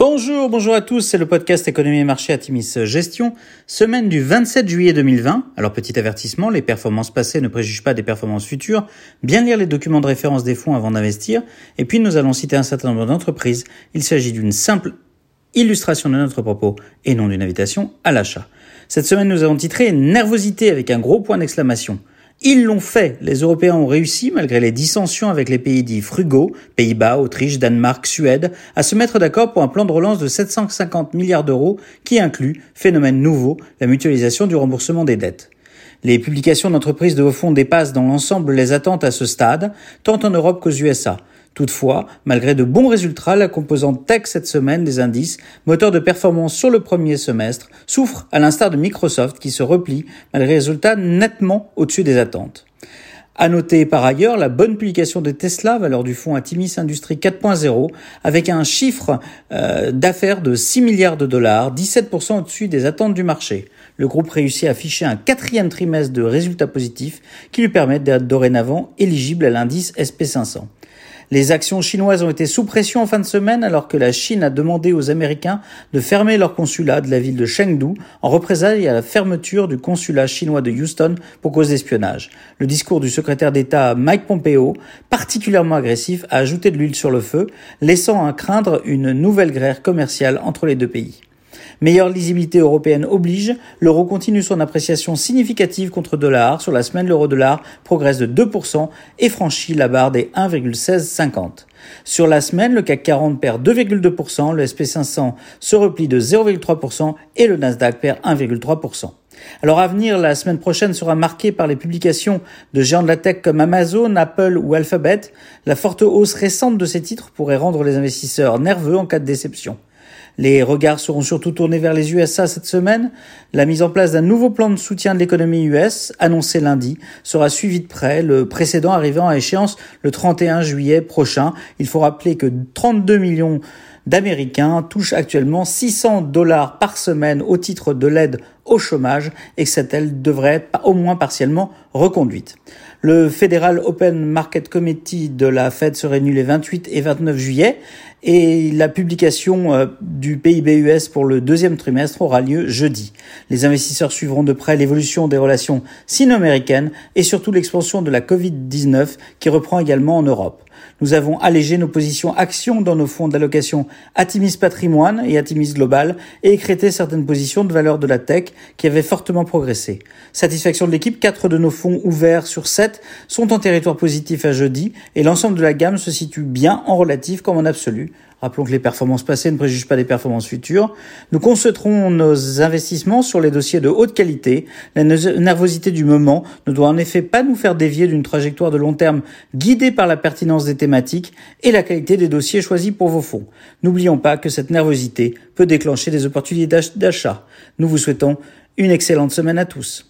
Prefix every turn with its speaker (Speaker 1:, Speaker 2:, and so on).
Speaker 1: Bonjour, bonjour à tous, c'est le podcast Économie et Marché Atimis Gestion, semaine du 27 juillet 2020. Alors petit avertissement, les performances passées ne préjugent pas des performances futures, bien lire les documents de référence des fonds avant d'investir, et puis nous allons citer un certain nombre d'entreprises. Il s'agit d'une simple illustration de notre propos et non d'une invitation à l'achat. Cette semaine nous avons titré Nervosité avec un gros point d'exclamation. Ils l'ont fait. Les Européens ont réussi, malgré les dissensions avec les pays dits frugaux, Pays-Bas, Autriche, Danemark, Suède, à se mettre d'accord pour un plan de relance de 750 milliards d'euros qui inclut, phénomène nouveau, la mutualisation du remboursement des dettes. Les publications d'entreprises de haut fonds dépassent dans l'ensemble les attentes à ce stade, tant en Europe qu'aux USA. Toutefois, malgré de bons résultats, la composante tech cette semaine des indices, moteur de performance sur le premier semestre, souffre à l'instar de Microsoft qui se replie malgré résultats nettement au-dessus des attentes. À noter par ailleurs la bonne publication de Tesla, valeur du fonds Atimis Industrie 4.0, avec un chiffre euh, d'affaires de 6 milliards de dollars, 17% au-dessus des attentes du marché. Le groupe réussit à afficher un quatrième trimestre de résultats positifs qui lui permettent d'être dorénavant éligible à l'indice SP500. Les actions chinoises ont été sous pression en fin de semaine alors que la Chine a demandé aux Américains de fermer leur consulat de la ville de Chengdu en représailles à la fermeture du consulat chinois de Houston pour cause d'espionnage. Le discours du secrétaire d'État Mike Pompeo, particulièrement agressif, a ajouté de l'huile sur le feu, laissant à craindre une nouvelle guerre commerciale entre les deux pays. Meilleure lisibilité européenne oblige, l'euro continue son appréciation significative contre dollar. Sur la semaine, l'euro-dollar progresse de 2% et franchit la barre des 1,1650. Sur la semaine, le CAC 40 perd 2,2%, le SP500 se replie de 0,3% et le Nasdaq perd 1,3%. Alors à venir, la semaine prochaine sera marquée par les publications de géants de la tech comme Amazon, Apple ou Alphabet. La forte hausse récente de ces titres pourrait rendre les investisseurs nerveux en cas de déception. Les regards seront surtout tournés vers les USA cette semaine. La mise en place d'un nouveau plan de soutien de l'économie US, annoncé lundi, sera suivi de près, le précédent arrivant à échéance le 31 juillet prochain. Il faut rappeler que 32 millions d'Américains touchent actuellement 600 dollars par semaine au titre de l'aide au chômage et que cette aide devrait être au moins partiellement reconduite. Le Federal Open Market Committee de la Fed se réunit les 28 et 29 juillet et la publication euh, du PIB US pour le deuxième trimestre aura lieu jeudi. Les investisseurs suivront de près l'évolution des relations sino-américaines et surtout l'expansion de la Covid-19 qui reprend également en Europe. Nous avons allégé nos positions actions dans nos fonds d'allocation Atimis Patrimoine et Atimis Global et écrété certaines positions de valeur de la tech qui avaient fortement progressé. Satisfaction de l'équipe, quatre de nos fonds ouverts sur sept sont en territoire positif à jeudi et l'ensemble de la gamme se situe bien en relatif comme en absolu. Rappelons que les performances passées ne préjugent pas des performances futures. Nous concentrons nos investissements sur les dossiers de haute qualité. La nervosité du moment ne doit en effet pas nous faire dévier d'une trajectoire de long terme guidée par la pertinence des thématiques et la qualité des dossiers choisis pour vos fonds. N'oublions pas que cette nervosité peut déclencher des opportunités d'achat. Nous vous souhaitons une excellente semaine à tous.